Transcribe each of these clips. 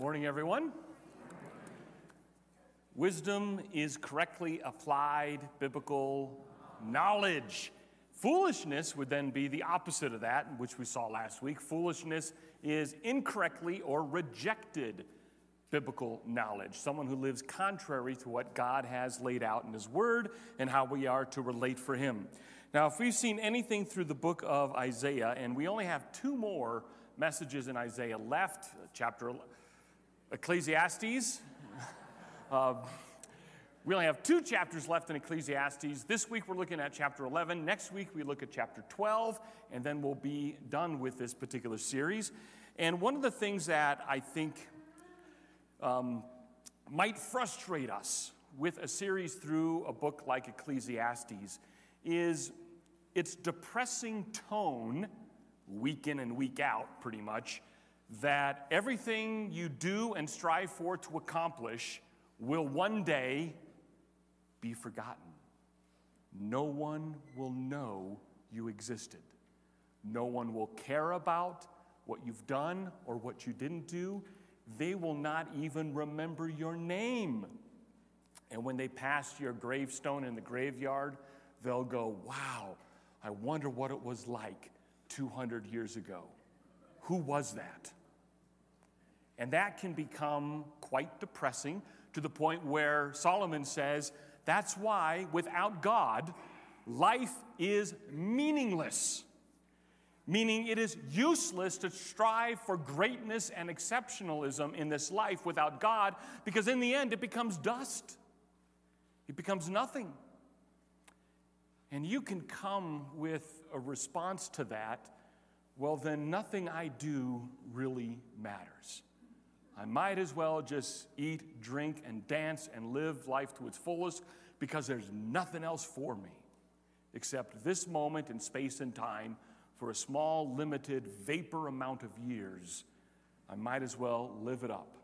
Morning, everyone. Wisdom is correctly applied biblical knowledge. Foolishness would then be the opposite of that, which we saw last week. Foolishness is incorrectly or rejected biblical knowledge, someone who lives contrary to what God has laid out in His Word and how we are to relate for Him. Now, if we've seen anything through the book of Isaiah, and we only have two more messages in Isaiah left, chapter Ecclesiastes. uh, we only have two chapters left in Ecclesiastes. This week we're looking at chapter 11. Next week we look at chapter 12, and then we'll be done with this particular series. And one of the things that I think um, might frustrate us with a series through a book like Ecclesiastes is its depressing tone, week in and week out, pretty much, that everything you do and strive for to accomplish will one day be forgotten. No one will know you existed. No one will care about what you've done or what you didn't do. They will not even remember your name. And when they pass your gravestone in the graveyard, they'll go, Wow, I wonder what it was like 200 years ago. Who was that? And that can become quite depressing to the point where Solomon says, That's why without God, life is meaningless. Meaning, it is useless to strive for greatness and exceptionalism in this life without God, because in the end, it becomes dust. It becomes nothing. And you can come with a response to that, well, then nothing I do really matters. I might as well just eat, drink, and dance and live life to its fullest because there's nothing else for me except this moment in space and time for a small, limited, vapor amount of years. I might as well live it up.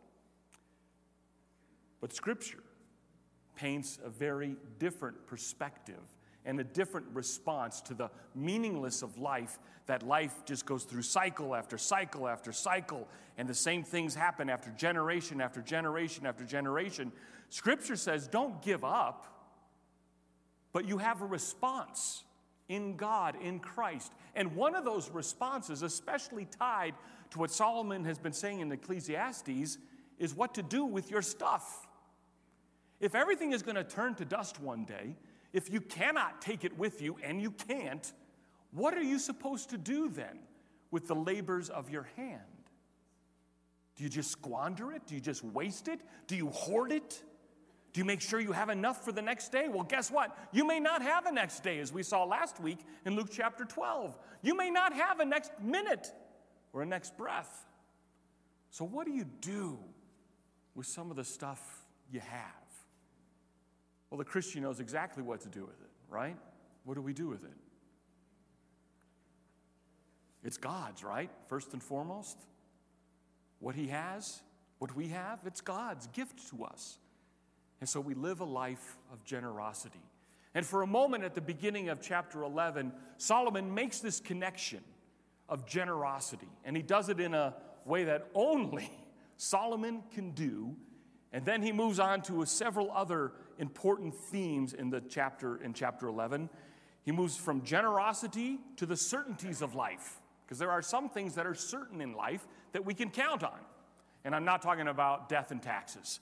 But Scripture paints a very different perspective and a different response to the meaningless of life that life just goes through cycle after cycle after cycle and the same things happen after generation after generation after generation scripture says don't give up but you have a response in God, in Christ. And one of those responses, especially tied to what Solomon has been saying in Ecclesiastes, is what to do with your stuff. If everything is going to turn to dust one day, if you cannot take it with you, and you can't, what are you supposed to do then with the labors of your hand? Do you just squander it? Do you just waste it? Do you hoard it? Do you make sure you have enough for the next day? Well, guess what? You may not have a next day, as we saw last week in Luke chapter 12. You may not have a next minute or a next breath. So, what do you do with some of the stuff you have? Well, the Christian knows exactly what to do with it, right? What do we do with it? It's God's, right? First and foremost. What He has, what we have, it's God's gift to us. And so we live a life of generosity. And for a moment at the beginning of chapter 11, Solomon makes this connection of generosity. And he does it in a way that only Solomon can do. And then he moves on to several other important themes in the chapter in chapter 11. He moves from generosity to the certainties of life, because there are some things that are certain in life that we can count on. And I'm not talking about death and taxes.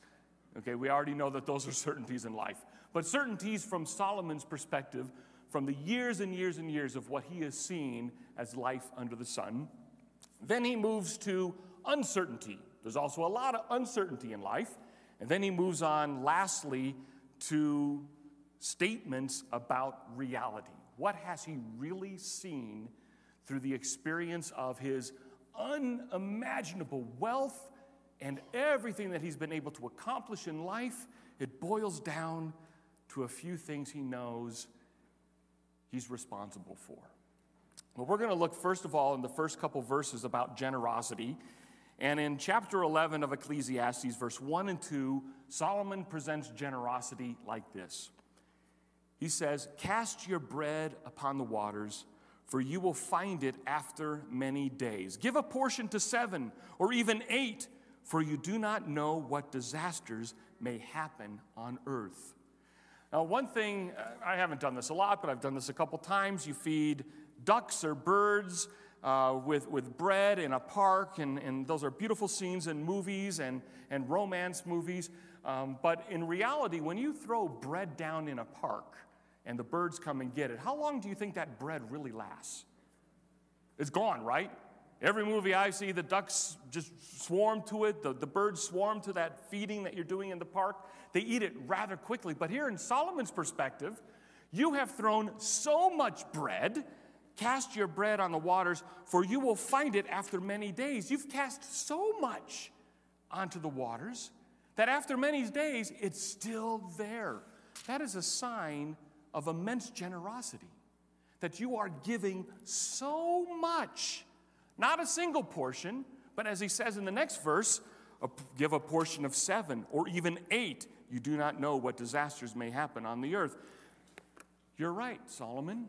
Okay, we already know that those are certainties in life. But certainties from Solomon's perspective, from the years and years and years of what he has seen as life under the sun. Then he moves to uncertainty. There's also a lot of uncertainty in life. And then he moves on, lastly, to statements about reality. What has he really seen through the experience of his unimaginable wealth and everything that he's been able to accomplish in life? It boils down to a few things he knows he's responsible for. Well, we're going to look first of all in the first couple verses about generosity and in chapter 11 of Ecclesiastes, verse 1 and 2, Solomon presents generosity like this He says, Cast your bread upon the waters, for you will find it after many days. Give a portion to seven or even eight, for you do not know what disasters may happen on earth. Now, one thing, uh, I haven't done this a lot, but I've done this a couple times. You feed ducks or birds uh, with, with bread in a park, and, and those are beautiful scenes in movies and, and romance movies. Um, but in reality, when you throw bread down in a park and the birds come and get it, how long do you think that bread really lasts? It's gone, right? Every movie I see, the ducks just swarm to it, the, the birds swarm to that feeding that you're doing in the park. They eat it rather quickly. But here in Solomon's perspective, you have thrown so much bread Cast your bread on the waters, for you will find it after many days. You've cast so much onto the waters that after many days, it's still there. That is a sign of immense generosity, that you are giving so much, not a single portion, but as he says in the next verse, give a portion of seven or even eight. You do not know what disasters may happen on the earth. You're right, Solomon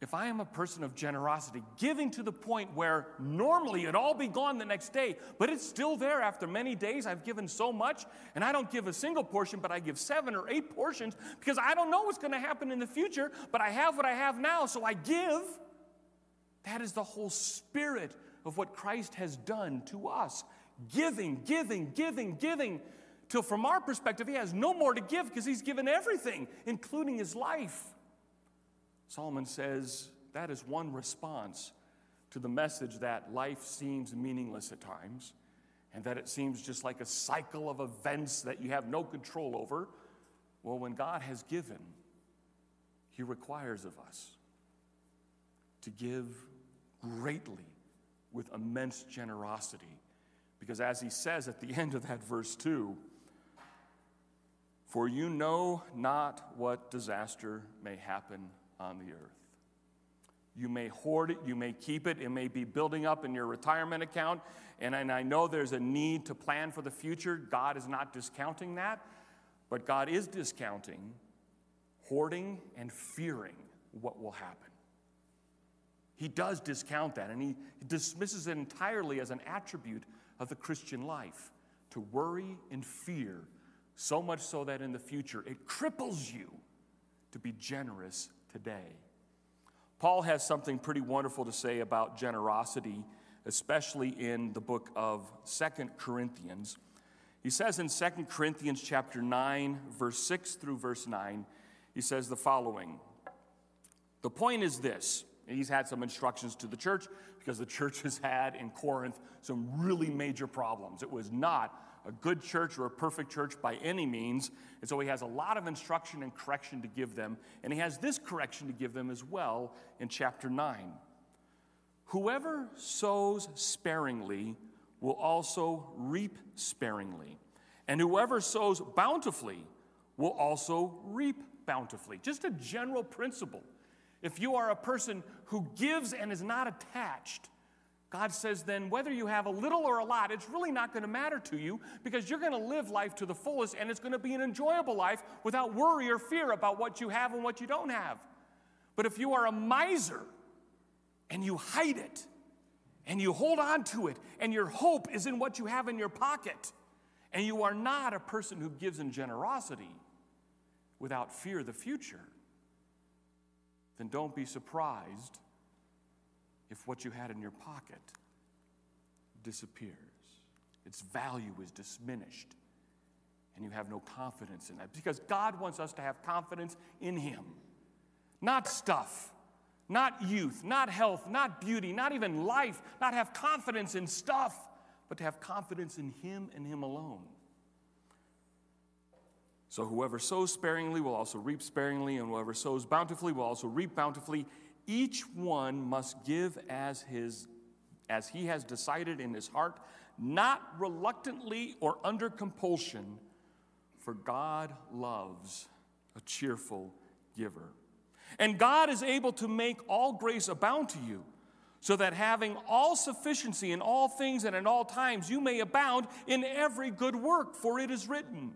if I am a person of generosity, giving to the point where normally it'd all be gone the next day, but it's still there after many days, I've given so much, and I don't give a single portion, but I give seven or eight portions because I don't know what's going to happen in the future, but I have what I have now, so I give. That is the whole spirit of what Christ has done to us giving, giving, giving, giving, till from our perspective, He has no more to give because He's given everything, including His life. Solomon says that is one response to the message that life seems meaningless at times and that it seems just like a cycle of events that you have no control over. Well, when God has given, He requires of us to give greatly with immense generosity. Because as He says at the end of that verse 2, for you know not what disaster may happen on the earth. You may hoard it, you may keep it, it may be building up in your retirement account. And, I know there's a need to plan for the future. God is not discounting that, but God is discounting hoarding and fearing what will happen. He does discount that, and he dismisses it entirely as an attribute of the Christian life to worry and fear, so much so that in the future it cripples you to be generous today. Paul has something pretty wonderful to say about generosity, especially in the book of Second Corinthians. He says in Second Corinthians chapter 9, verse 6 through verse 9, he says the following. The point is this. He's had some instructions to the church because the church has had in Corinth some really major problems. It was not a good church or a perfect church by any means. And so he has a lot of instruction and correction to give them. And he has this correction to give them as well in chapter 9. Whoever sows sparingly will also reap sparingly. And whoever sows bountifully will also reap bountifully. Just a general principle. If you are a person who gives and is not attached God says, then whether you have a little or a lot, it's really not going to matter to you because you're going to live life to the fullest and it's going to be an enjoyable life without worry or fear about what you have and what you don't have. But if you are a miser and you hide it and you hold on to it and your hope is in what you have in your pocket and you are not a person who gives in generosity without fear of the future, then don't be surprised if what you had in your pocket disappears. Its value is diminished, and you have no confidence in that. Because God wants us to have confidence in Him, not stuff, not youth, not health, not beauty, not even life, not have confidence in stuff, but to have confidence in Him and Him alone. So, whoever sows sparingly will also reap sparingly, and whoever sows bountifully will also reap bountifully. Each one must give as, his, as he has decided in his heart, not reluctantly or under compulsion, for God loves a cheerful giver. And God is able to make all grace abound to you, so that having all sufficiency in all things and in all times, you may abound in every good work, for it is written,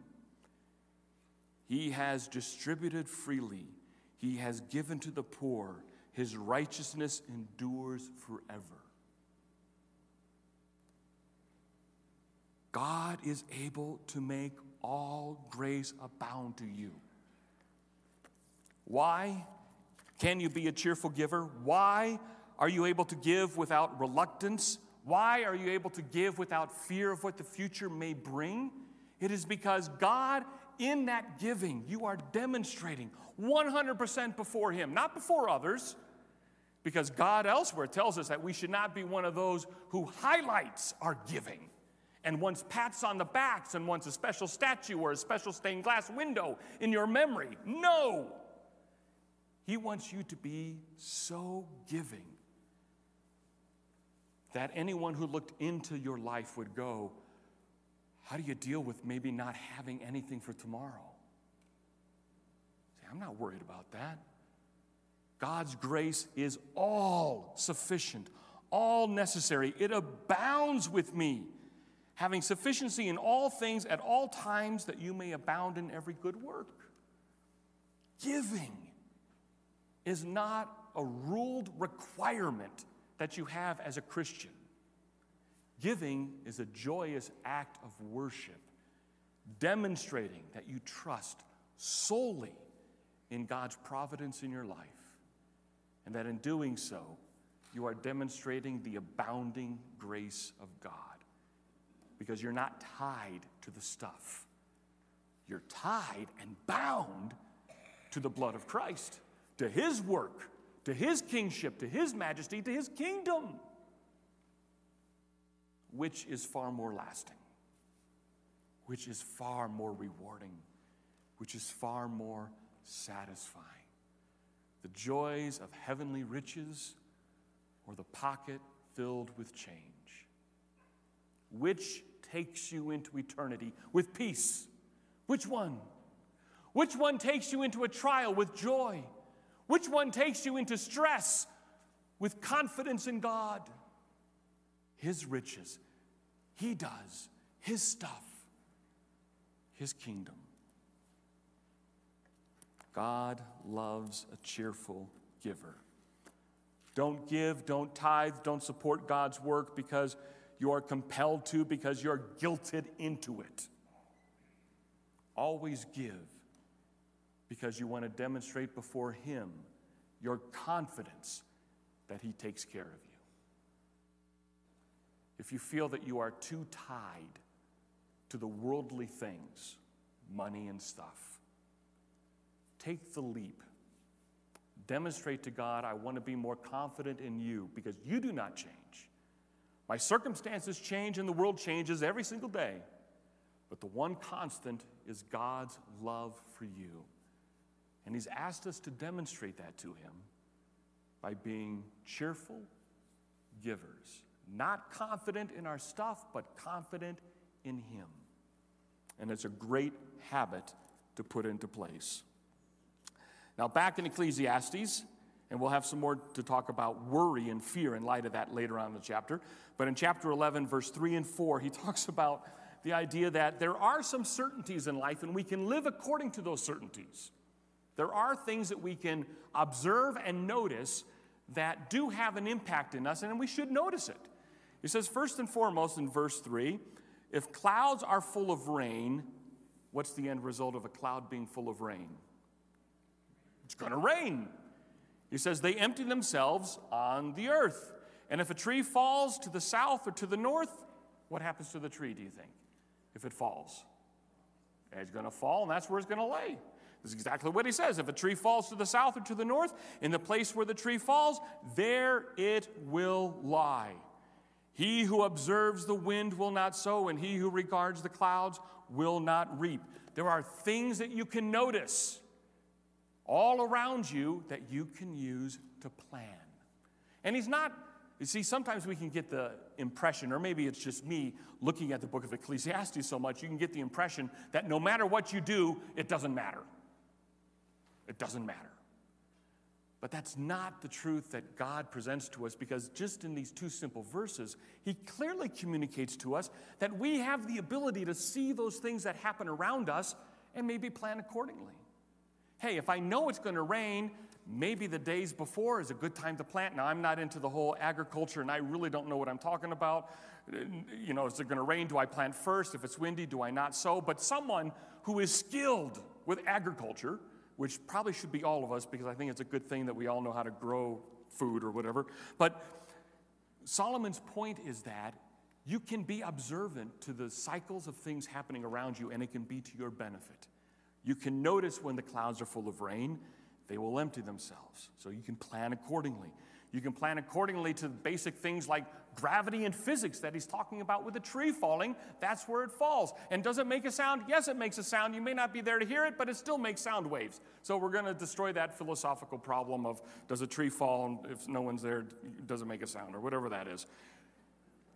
He has distributed freely, He has given to the poor his righteousness endures forever. God is able to make all grace abound to you. Why can you be a cheerful giver? Why are you able to give without reluctance? Why are you able to give without fear of what the future may bring? It is because God, in that giving, you are demonstrating 100% before Him, not before others. Because God elsewhere tells us that we should not be one of those who highlights our giving and wants pats on the backs and wants a special statue or a special stained glass window in your memory. No! He wants you to be so giving that anyone who looked into your life would go, How do you deal with maybe not having anything for tomorrow? See, I'm not worried about that. God's grace is all sufficient, all necessary. It abounds with me, having sufficiency in all things at all times that you may abound in every good work. Giving is not a ruled requirement that you have as a Christian. Giving is a joyous act of worship, demonstrating that you trust solely in God's providence in your life, and that in doing so, you are demonstrating the abounding grace of God because you're not tied to the stuff. You're tied and bound to the blood of Christ to his work, to his kingship, to his majesty, to his kingdom, which is far more lasting, which is far more rewarding, which is far more satisfying. The joys of heavenly riches or the pocket filled with change. Which takes you into eternity with peace? Which one? Which one takes you into a trial with joy? Which one takes you into stress with confidence in God? His riches. He does His stuff, His kingdom. God loves a cheerful giver. Don't give, don't tithe, don't support God's work because you are compelled to, because you're guilted into it. Always give because you want to demonstrate before Him your confidence that He takes care of you. If you feel that you are too tied to the worldly things, money and stuff, take the leap. Demonstrate to God, I want to be more confident in you because you do not change. My circumstances change and the world changes every single day. But the one constant is God's love for you. And He's asked us to demonstrate that to Him by being cheerful givers, not confident in our stuff, but confident in Him. And it's a great habit to put into place. Now, back in Ecclesiastes, and we'll have some more to talk about worry and fear in light of that later on in the chapter. But in chapter 11, verse 3 and 4, he talks about the idea that there are some certainties in life and we can live according to those certainties. There are things that we can observe and notice that do have an impact in us, and we should notice it. He says, first and foremost, in verse 3, if clouds are full of rain, what's the end result of a cloud being full of rain? It's going to rain. He says, they empty themselves on the earth. And if a tree falls to the south or to the north, what happens to the tree, do you think, if it falls? It's going to fall, and that's where it's going to lay. This is exactly what he says. If a tree falls to the south or to the north, in the place where the tree falls, there it will lie. He who observes the wind will not sow, and he who regards the clouds will not reap. There are things that you can notice all around you that you can use to plan. And he's not, you see, sometimes we can get the impression, or maybe it's just me looking at the book of Ecclesiastes so much, you can get the impression that no matter what you do, it doesn't matter. It doesn't matter. But that's not the truth that God presents to us because just in these two simple verses, He clearly communicates to us that we have the ability to see those things that happen around us and maybe plan accordingly. Hey, if I know it's going to rain, maybe the days before is a good time to plant. Now, I'm not into the whole agriculture and I really don't know what I'm talking about. You know, is it going to rain? Do I plant first? If it's windy, do I not sow? But someone who is skilled with agriculture, which probably should be all of us because I think it's a good thing that we all know how to grow food or whatever. But Solomon's point is that you can be observant to the cycles of things happening around you and it can be to your benefit. You can notice when the clouds are full of rain they will empty themselves. So you can plan accordingly. You can plan accordingly to basic things like gravity and physics that he's talking about with a tree falling. That's where it falls. And does it make a sound? Yes, it makes a sound. You may not be there to hear it, but it still makes sound waves. So we're going to destroy that philosophical problem of does a tree fall and if no one's there, does it make a sound or whatever that is.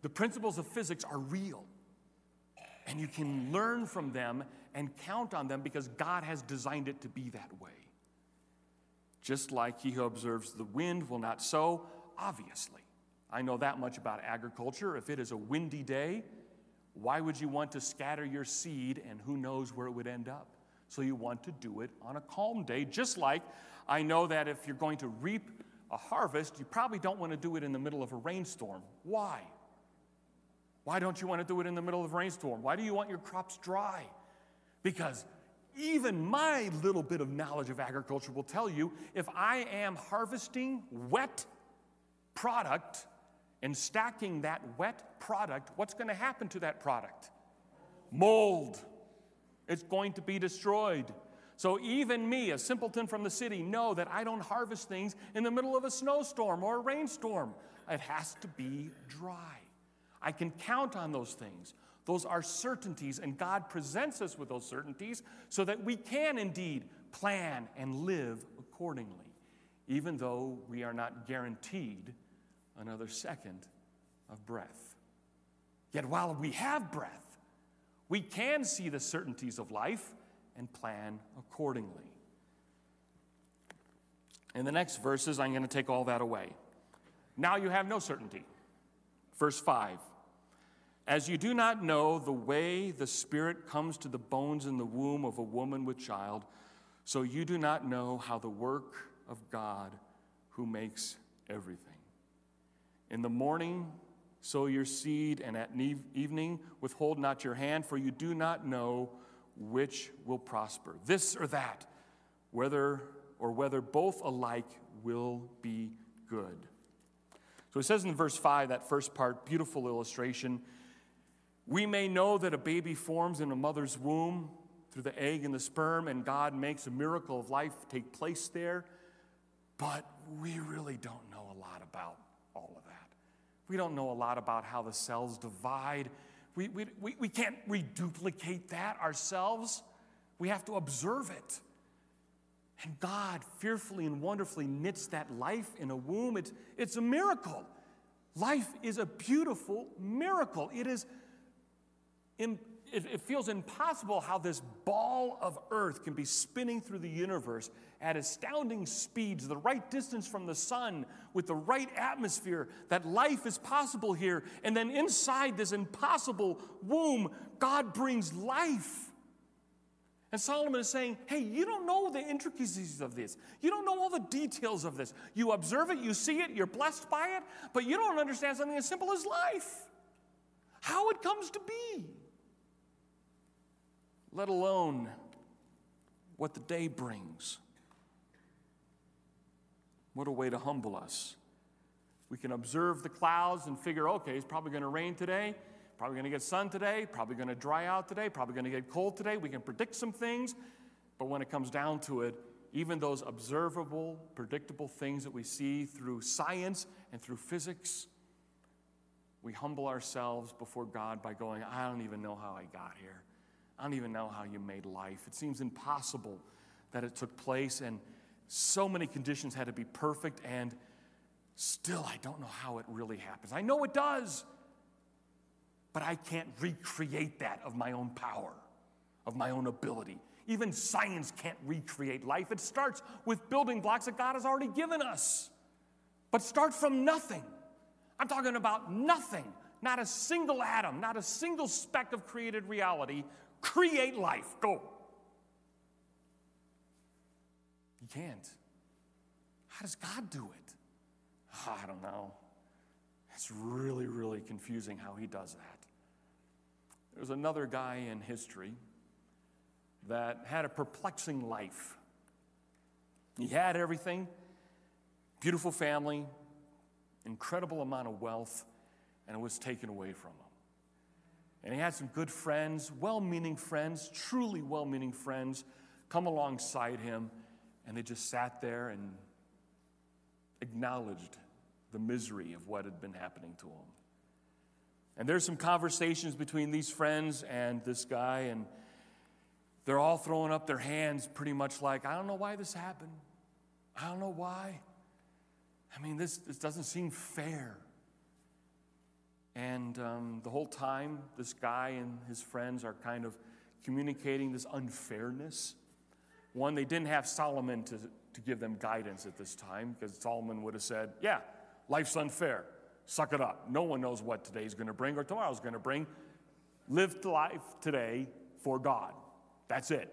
The principles of physics are real. And you can learn from them and count on them because God has designed it to be that way. Just like he who observes the wind will not sow, obviously. I know that much about agriculture. If it is a windy day, why would you want to scatter your seed and who knows where it would end up? So you want to do it on a calm day, just like I know that if you're going to reap a harvest, you probably don't want to do it in the middle of a rainstorm. Why? Why don't you want to do it in the middle of a rainstorm? Why do you want your crops dry? Because even my little bit of knowledge of agriculture will tell you if I am harvesting wet product and stacking that wet product, what's going to happen to that product? Mold. It's going to be destroyed. So even me, a simpleton from the city, know that I don't harvest things in the middle of a snowstorm or a rainstorm. It has to be dry. I can count on those things. Those are certainties, and God presents us with those certainties so that we can indeed plan and live accordingly, even though we are not guaranteed another second of breath. Yet while we have breath, we can see the certainties of life and plan accordingly. In the next verses, I'm going to take all that away. Now you have no certainty. Verse 5 as you do not know the way the Spirit comes to the bones in the womb of a woman with child, so you do not know how the work of God who makes everything. In the morning, sow your seed, and at evening, withhold not your hand, for you do not know which will prosper, this or that, whether or whether both alike will be good. So it says in verse 5, that first part, beautiful illustration. We may know that a baby forms in a mother's womb through the egg and the sperm, and God makes a miracle of life take place there, but we really don't know a lot about all of that. We don't know a lot about how the cells divide. We, we, we, we can't reduplicate that ourselves. We have to observe it. And God fearfully and wonderfully knits that life in a womb. It's, it's a miracle. Life is a beautiful miracle. It is it feels impossible how this ball of earth can be spinning through the universe at astounding speeds, the right distance from the sun, with the right atmosphere, that life is possible here. And then inside this impossible womb, God brings life. And Solomon is saying, hey, you don't know the intricacies of this. You don't know all the details of this. You observe it, you see it, you're blessed by it, but you don't understand something as simple as life, how it comes to be let alone what the day brings. What a way to humble us. We can observe the clouds and figure, okay, it's probably going to rain today, probably going to get sun today, probably going to dry out today, probably going to get cold today. We can predict some things, but when it comes down to it, even those observable, predictable things that we see through science and through physics, we humble ourselves before God by going, I don't even know how I got here. I don't even know how you made life. It seems impossible that it took place, and so many conditions had to be perfect, and still, I don't know how it really happens. I know it does, but I can't recreate that of my own power, of my own ability. Even science can't recreate life. It starts with building blocks that God has already given us. But start from nothing. I'm talking about nothing, not a single atom, not a single speck of created reality create life. Go. You can't. How does God do it? Oh, I don't know. It's really, really confusing how he does that. There's another guy in history that had a perplexing life. He had everything beautiful family, incredible amount of wealth, and it was taken away from him. And he had some good friends, well meaning friends, truly well meaning friends, come alongside him, and they just sat there and acknowledged the misery of what had been happening to him. And there's some conversations between these friends and this guy, and they're all throwing up their hands pretty much like, I don't know why this happened. I don't know why. I mean, this, this doesn't seem fair. And um, the whole time, this guy and his friends are kind of communicating this unfairness. One, they didn't have Solomon to, to give them guidance at this time because Solomon would have said, Yeah, life's unfair. Suck it up. No one knows what today's going to bring or tomorrow's going to bring. Live life today for God. That's it.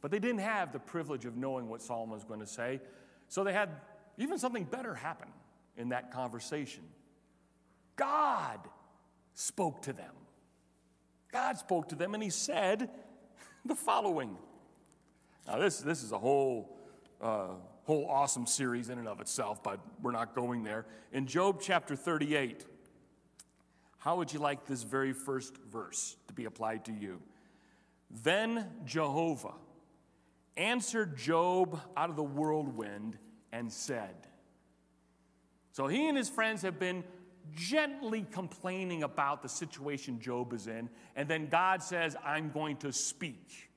But they didn't have the privilege of knowing what Solomon was going to say. So they had even something better happen in that conversation. God spoke to them. God spoke to them and he said the following. Now, this, this is a whole, uh, whole awesome series in and of itself, but we're not going there. In Job chapter 38, how would you like this very first verse to be applied to you? Then Jehovah answered Job out of the whirlwind and said, So he and his friends have been gently complaining about the situation Job is in, and then God says, I'm going to speak.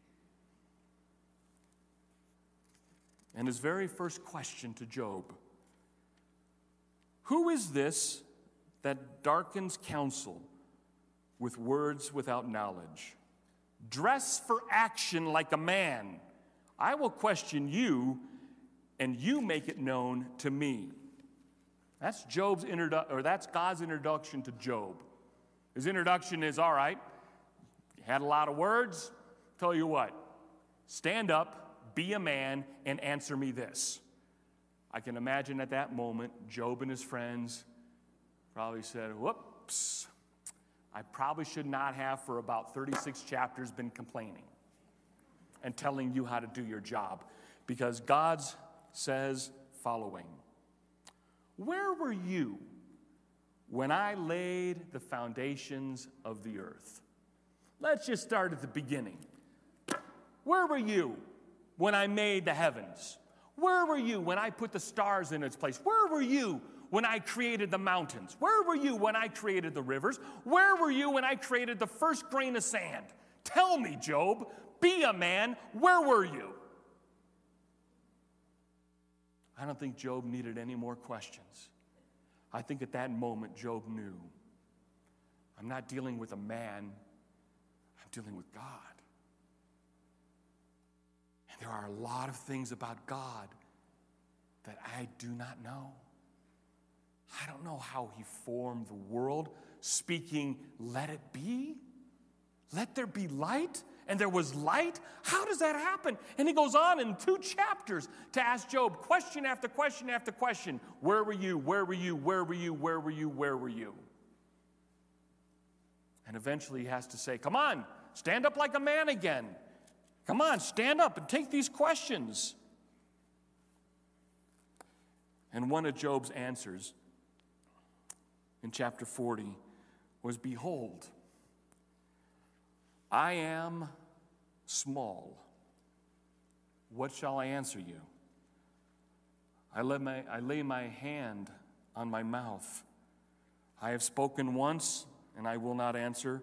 And his very first question to Job Who is this that darkens counsel with words without knowledge? Dress for action like a man. I will question you, and you make it known to me. That's Job's introdu- or that's God's introduction to Job. His introduction is all right, you had a lot of words. Tell you what, stand up, be a man, and answer me this. I can imagine at that moment, Job and his friends probably said, Whoops, I probably should not have, for about 36 chapters, been complaining and telling you how to do your job. Because God says following Where were you when I laid the foundations of the earth? Let's just start at the beginning. Where were you when I made the heavens? Where were you when I put the stars in its place? Where were you when I created the mountains? Where were you when I created the rivers? Where were you when I created the first grain of sand? Tell me, Job, be a man, where were you? I don't think Job needed any more questions. I think at that moment, Job knew I'm not dealing with a man, I'm dealing with God. And there are a lot of things about God that I do not know. I don't know how he formed the world, speaking, let it be, let there be light, and there was light. How does that happen? And he goes on in two chapters to ask Job question after question after question Where were you? Where were you? Where were you? Where were you? Where were you? And eventually he has to say, Come on, stand up like a man again. Come on, stand up and take these questions. And one of Job's answers in chapter 40 was Behold, I am small. What shall I answer you? I lay, my, I lay my hand on my mouth. I have spoken once, and I will not answer,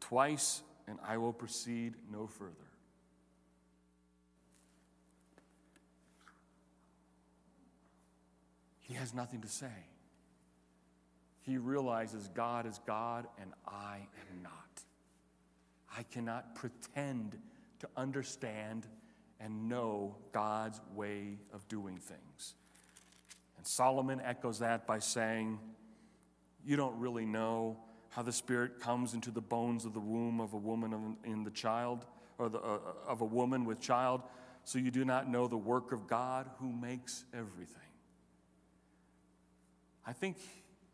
twice, and I will proceed no further. He has nothing to say he realizes God is God and I am not. I cannot pretend to understand and know God's way of doing things. And Solomon echoes that by saying, You don't really know how the Spirit comes into the bones of the womb of a woman in the child, or the, uh, of a woman with child, so you do not know the work of God who makes everything. I think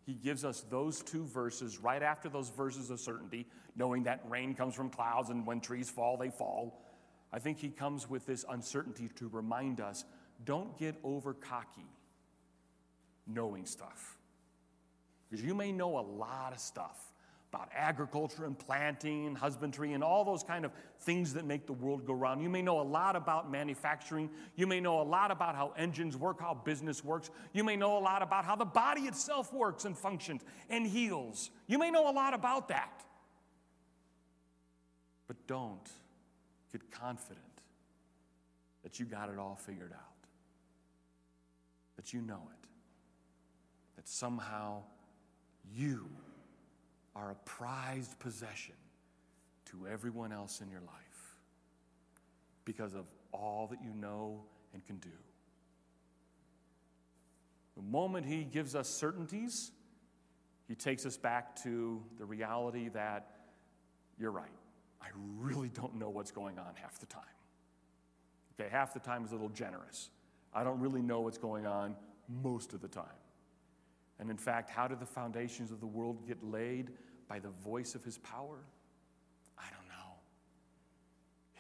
he gives us those two verses right after those verses of certainty, knowing that rain comes from clouds and when trees fall, they fall. I think he comes with this uncertainty to remind us don't get over cocky knowing stuff. Because you may know a lot of stuff about agriculture and planting, husbandry, and all those kind of things that make the world go round. You may know a lot about manufacturing. You may know a lot about how engines work, how business works. You may know a lot about how the body itself works and functions and heals. You may know a lot about that. But don't get confident that you got it all figured out, that you know it, that somehow you are a prized possession to everyone else in your life because of all that you know and can do. The moment He gives us certainties, He takes us back to the reality that you're right. I really don't know what's going on half the time. Okay, half the time is a little generous. I don't really know what's going on most of the time. And in fact, how did the foundations of the world get laid? By the voice of his power? I don't know.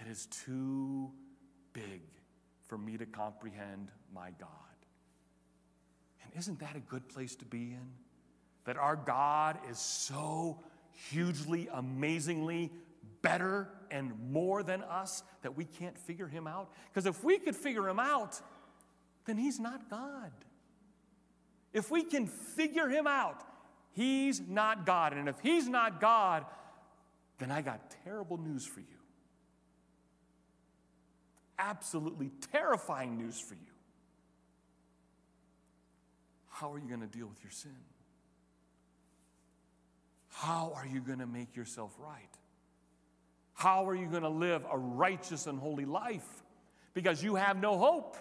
It is too big for me to comprehend my God. And isn't that a good place to be in? That our God is so hugely, amazingly better and more than us that we can't figure him out? Because if we could figure him out, then he's not God. If we can figure him out, he's not God. And if he's not God, then I got terrible news for you. Absolutely terrifying news for you. How are you going to deal with your sin? How are you going to make yourself right? How are you going to live a righteous and holy life? Because you have no hope.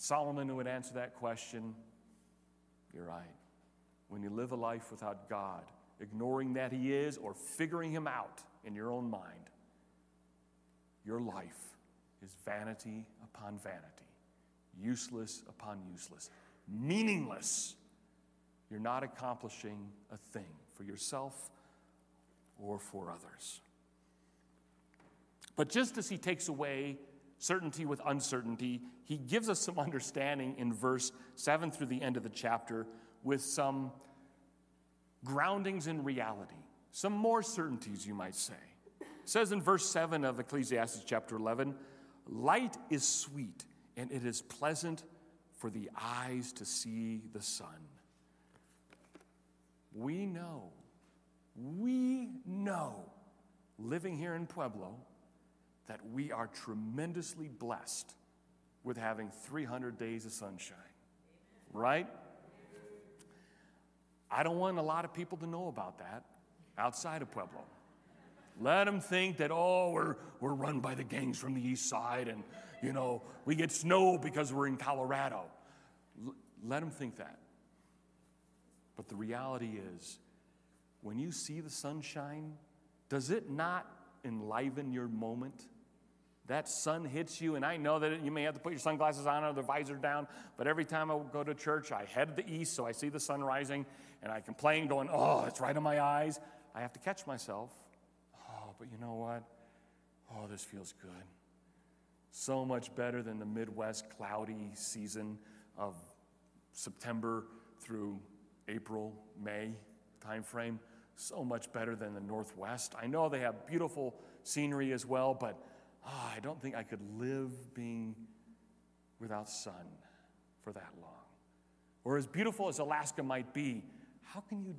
And Solomon would answer that question You're right. When you live a life without God, ignoring that He is or figuring Him out in your own mind, your life is vanity upon vanity, useless upon useless, meaningless. You're not accomplishing a thing for yourself or for others. But just as He takes away certainty with uncertainty, he gives us some understanding in verse 7 through the end of the chapter with some groundings in reality, some more certainties, you might say. It says in verse 7 of Ecclesiastes chapter 11 Light is sweet, and it is pleasant for the eyes to see the sun. We know, we know, living here in Pueblo, that we are tremendously blessed with having 300 days of sunshine. Right? I don't want a lot of people to know about that outside of Pueblo. Let them think that, oh, we're, we're run by the gangs from the east side and, you know, we get snow because we're in Colorado. L- let them think that. But the reality is, when you see the sunshine, does it not enliven your moment? That sun hits you, and I know that you may have to put your sunglasses on or the visor down, but every time I go to church, I head the east so I see the sun rising, and I complain, going, Oh, it's right in my eyes. I have to catch myself. Oh, but you know what? Oh, this feels good. So much better than the Midwest cloudy season of September through April, May timeframe. So much better than the Northwest. I know they have beautiful scenery as well, but oh, I don't think I could live being without sun for that long. Or as beautiful as Alaska might be, how can you,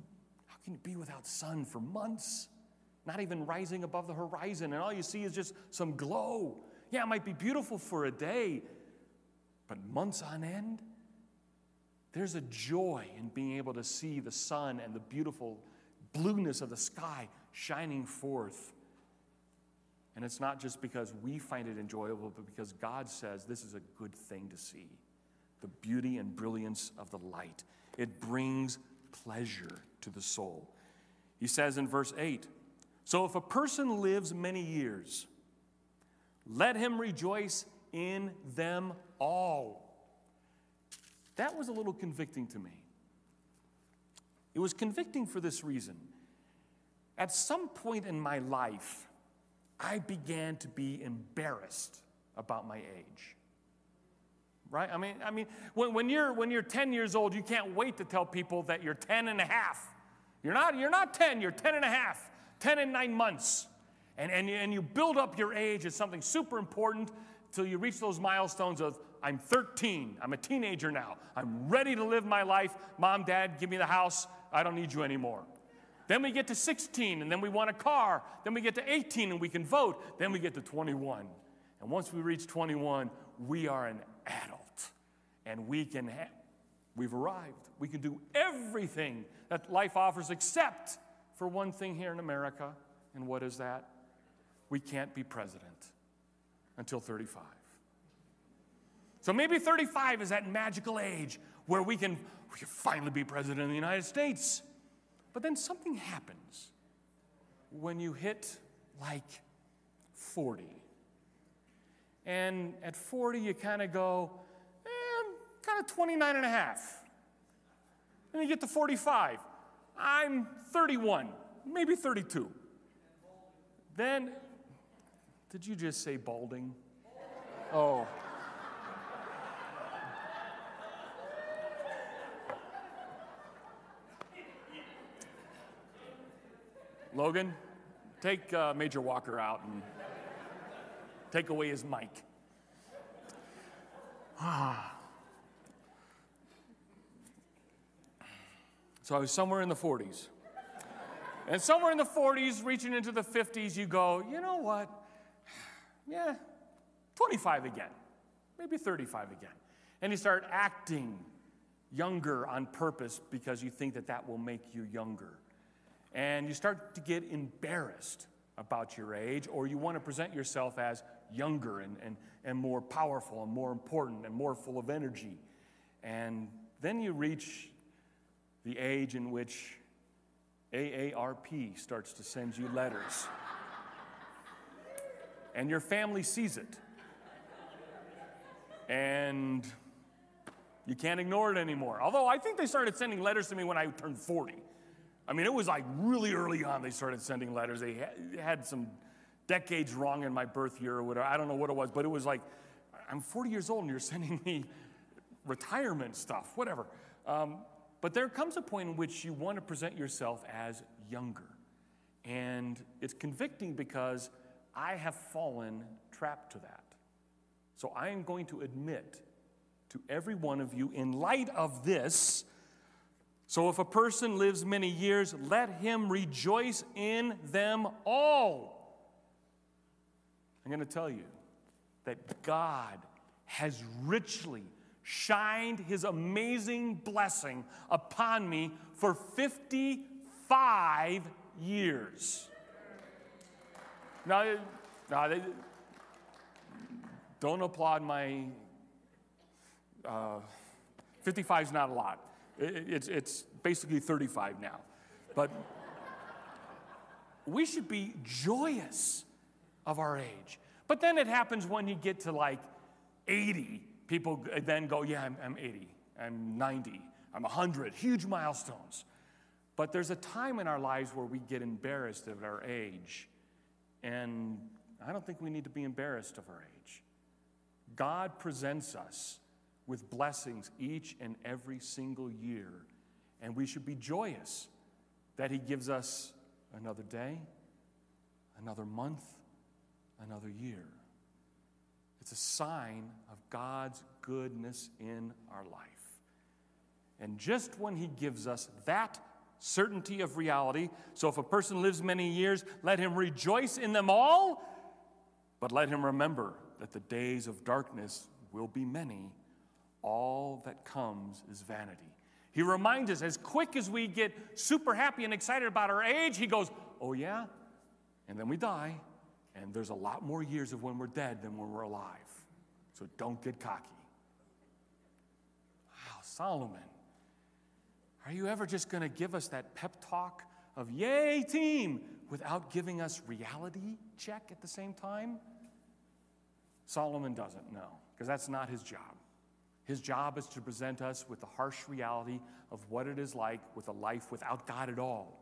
how can you be without sun for months? Not even rising above the horizon, and all you see is just some glow. Yeah, it might be beautiful for a day, but months on end? There's a joy in being able to see the sun and the beautiful blueness of the sky shining forth and it's not just because we find it enjoyable, but because God says this is a good thing to see the beauty and brilliance of the light. It brings pleasure to the soul. He says in verse 8 So if a person lives many years, let him rejoice in them all. That was a little convicting to me. It was convicting for this reason. At some point in my life, I began to be embarrassed about my age. Right? I mean, I mean when, when, you're, when you're 10 years old, you can't wait to tell people that you're 10 and a half. You're not, you're not 10, you're 10 and a half, 10 and nine months. And, and, and you build up your age as something super important till you reach those milestones of I'm 13, I'm a teenager now, I'm ready to live my life. Mom, dad, give me the house, I don't need you anymore. Then we get to 16, and then we want a car. Then we get to 18, and we can vote. Then we get to 21. And once we reach 21, we are an adult, and we can have, we've arrived. We can do everything that life offers, except for one thing here in America. And what is that? We can't be president until 35. So maybe 35 is that magical age where we can, we can finally be president of the United States. But then something happens when you hit like 40. And at 40, you kind of go, eh, kind of 29 and a half. And you get to 45. I'm 31, maybe 32. Then, did you just say balding? Oh. Logan, take uh, Major Walker out and take away his mic. so I was somewhere in the 40s. And somewhere in the 40s, reaching into the 50s, you go, you know what? Yeah, 25 again, maybe 35 again. And you start acting younger on purpose because you think that that will make you younger and you start to get embarrassed about your age, or you want to present yourself as younger and, and, and more powerful and more important and more full of energy. And then you reach the age in which AARP starts to send you letters. and your family sees it. And you can't ignore it anymore. Although I think they started sending letters to me when I turned 40. I mean, it was like really early on they started sending letters. They had some decades wrong in my birth year or whatever. I don't know what it was, but it was like, I'm 40 years old and you're sending me retirement stuff, whatever. Um, but there comes a point in which you want to present yourself as younger. And it's convicting because I have fallen trapped to that. So I am going to admit to every one of you, in light of this, so if a person lives many years, let him rejoice in them all. I'm going to tell you that God has richly shined his amazing blessing upon me for 55 years. Now, now they, don't applaud my. Uh, 55 is not a lot. It's, it's basically 35 now. But we should be joyous of our age. But then it happens when you get to like 80, people then go, Yeah, I'm, I'm 80, I'm 90, I'm 100, huge milestones. But there's a time in our lives where we get embarrassed of our age. And I don't think we need to be embarrassed of our age. God presents us with blessings each and every single year. And we should be joyous that He gives us another day, another month, another year. It's a sign of God's goodness in our life. And just when He gives us that certainty of reality, so if a person lives many years, let him rejoice in them all, but let him remember that the days of darkness will be many all that comes is vanity. He reminds us, as quick as we get super happy and excited about our age, he goes, Oh, yeah? And then we die, and there's a lot more years of when we're dead than when we're alive. So don't get cocky. Wow, Solomon, are you ever just going to give us that pep talk of yay, team, without giving us reality check at the same time? Solomon doesn't know, because that's not his job. His job is to present us with the harsh reality of what it is like with a life without God at all.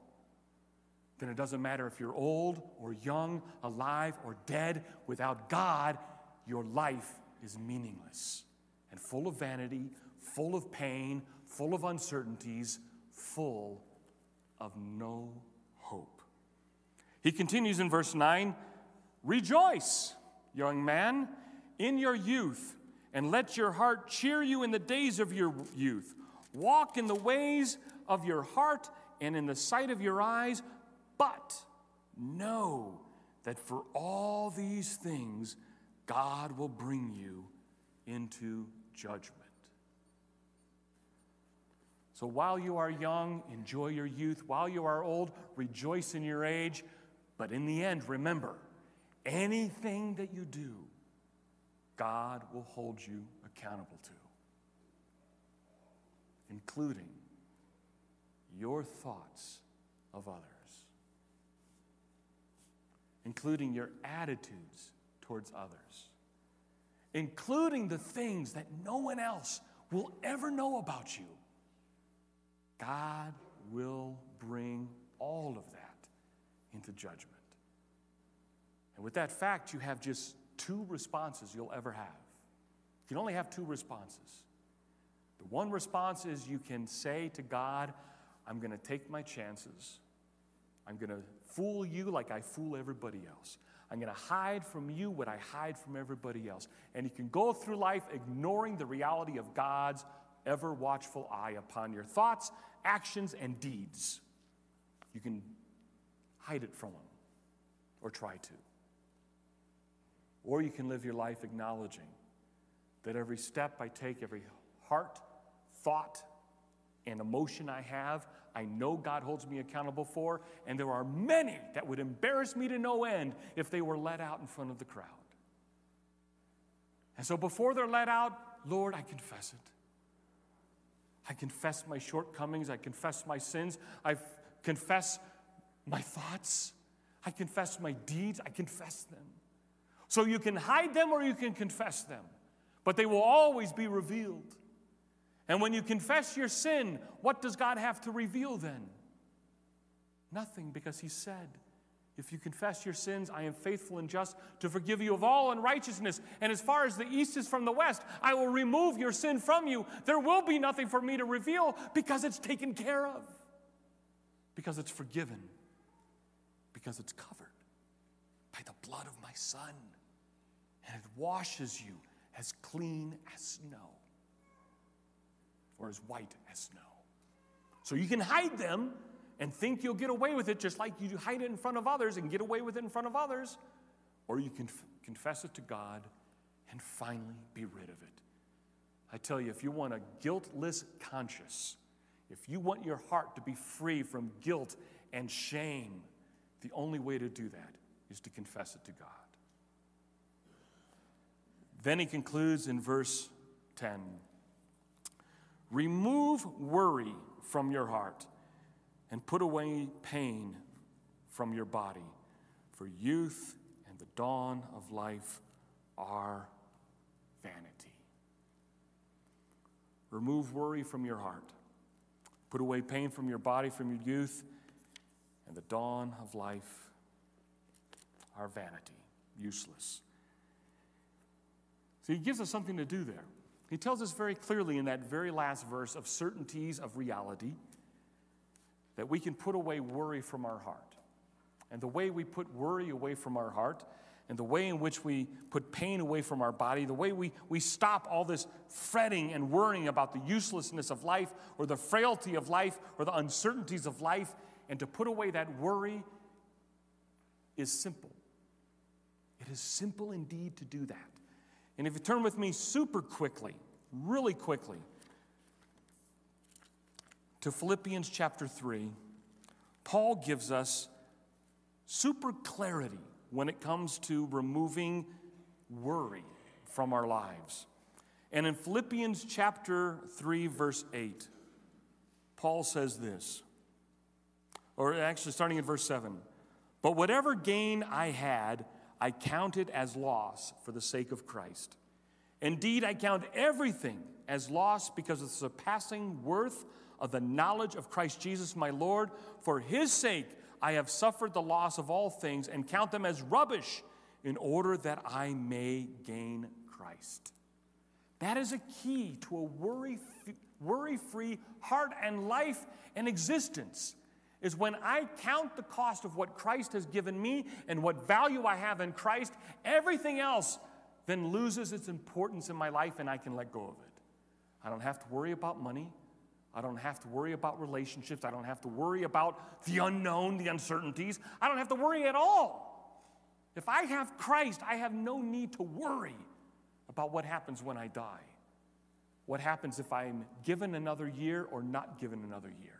Then it doesn't matter if you're old or young, alive or dead, without God, your life is meaningless and full of vanity, full of pain, full of uncertainties, full of no hope. He continues in verse 9 Rejoice, young man, in your youth, and let your heart cheer you in the days of your youth. Walk in the ways of your heart and in the sight of your eyes, but know that for all these things, God will bring you into judgment. So while you are young, enjoy your youth. While you are old, rejoice in your age. But in the end, remember anything that you do, God will hold you accountable to, including your thoughts of others, including your attitudes towards others, including the things that no one else will ever know about you. God will bring all of that into judgment. And with that fact, you have just two responses you'll ever have. You can only have two responses. The one response is you can say to God, I'm going to take my chances. I'm going to fool you like I fool everybody else. I'm going to hide from you what I hide from everybody else. And you can go through life ignoring the reality of God's ever watchful eye upon your thoughts actions, and deeds. You can hide it from them or try to. Or you can live your life acknowledging that every step I take, every heart, thought, and emotion I have, I know God holds me accountable for, and there are many that would embarrass me to no end if they were let out in front of the crowd. And so before they're let out, Lord, I confess it. I confess my shortcomings. I confess my sins. I confess my thoughts. I confess my deeds. I confess them. So you can hide them or you can confess them, but they will always be revealed. And when you confess your sin, what does God have to reveal then? Nothing, because He said, if you confess your sins, I am faithful and just to forgive you of all unrighteousness. And as far as the east is from the west, I will remove your sin from you. There will be nothing for me to reveal because it's taken care of, because it's forgiven, because it's covered by the blood of my Son. And it washes you as clean as snow or as white as snow. So you can hide them and think you'll get away with it just like you hide it in front of others and get away with it in front of others, or you can confess it to God and finally be rid of it. I tell you, if you want a guiltless conscience, if you want your heart to be free from guilt and shame, the only way to do that is to confess it to God. Then he concludes in verse 10 Remove worry from your heart and put away pain from your body, for youth and the dawn of life are vanity. Remove worry from your heart. Put away pain from your body, from your youth, and the dawn of life are vanity, useless. So he gives us something to do there. He tells us very clearly in that very last verse of certainties of reality that we can put away worry from our heart. And the way we put worry away from our heart, and the way in which we put pain away from our body, the way we, we stop all this fretting and worrying about the uselessness of life or the frailty of life or the uncertainties of life, and to put away that worry is simple. It is simple indeed to do that. And if you turn with me super quickly, really quickly, to Philippians chapter 3, Paul gives us super clarity when it comes to removing worry from our lives. And in Philippians chapter 3, verse 8, Paul says this, or actually starting at verse 7 But whatever gain I had, I count it as loss for the sake of Christ. Indeed, I count everything as loss because of the surpassing worth of the knowledge of Christ Jesus my Lord. For his sake, I have suffered the loss of all things and count them as rubbish in order that I may gain Christ. That is a key to a worry worry free heart and life and existence. Is when I count the cost of what Christ has given me and what value I have in Christ, everything else then loses its importance in my life and I can let go of it. I don't have to worry about money. I don't have to worry about relationships. I don't have to worry about the unknown, the uncertainties. I don't have to worry at all. If I have Christ, I have no need to worry about what happens when I die. What happens if I'm given another year or not given another year?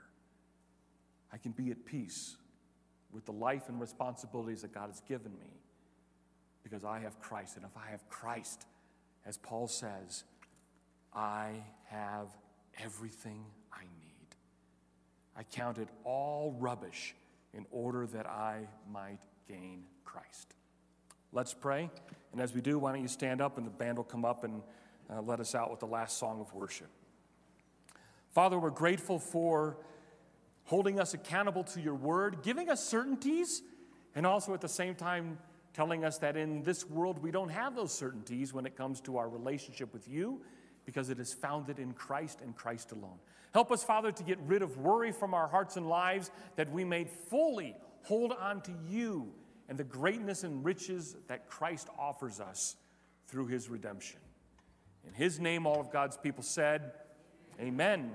I can be at peace with the life and responsibilities that God has given me because I have Christ. And if I have Christ, as Paul says, I have everything I need. I count it all rubbish in order that I might gain Christ. Let's pray. And as we do, why don't you stand up and the band will come up and uh, let us out with the last song of worship. Father, we're grateful for holding us accountable to your word, giving us certainties, and also at the same time telling us that in this world we don't have those certainties when it comes to our relationship with you because it is founded in Christ and Christ alone. Help us, Father, to get rid of worry from our hearts and lives that we may fully hold on to you and the greatness and riches that Christ offers us through his redemption. In his name, all of God's people said, Amen.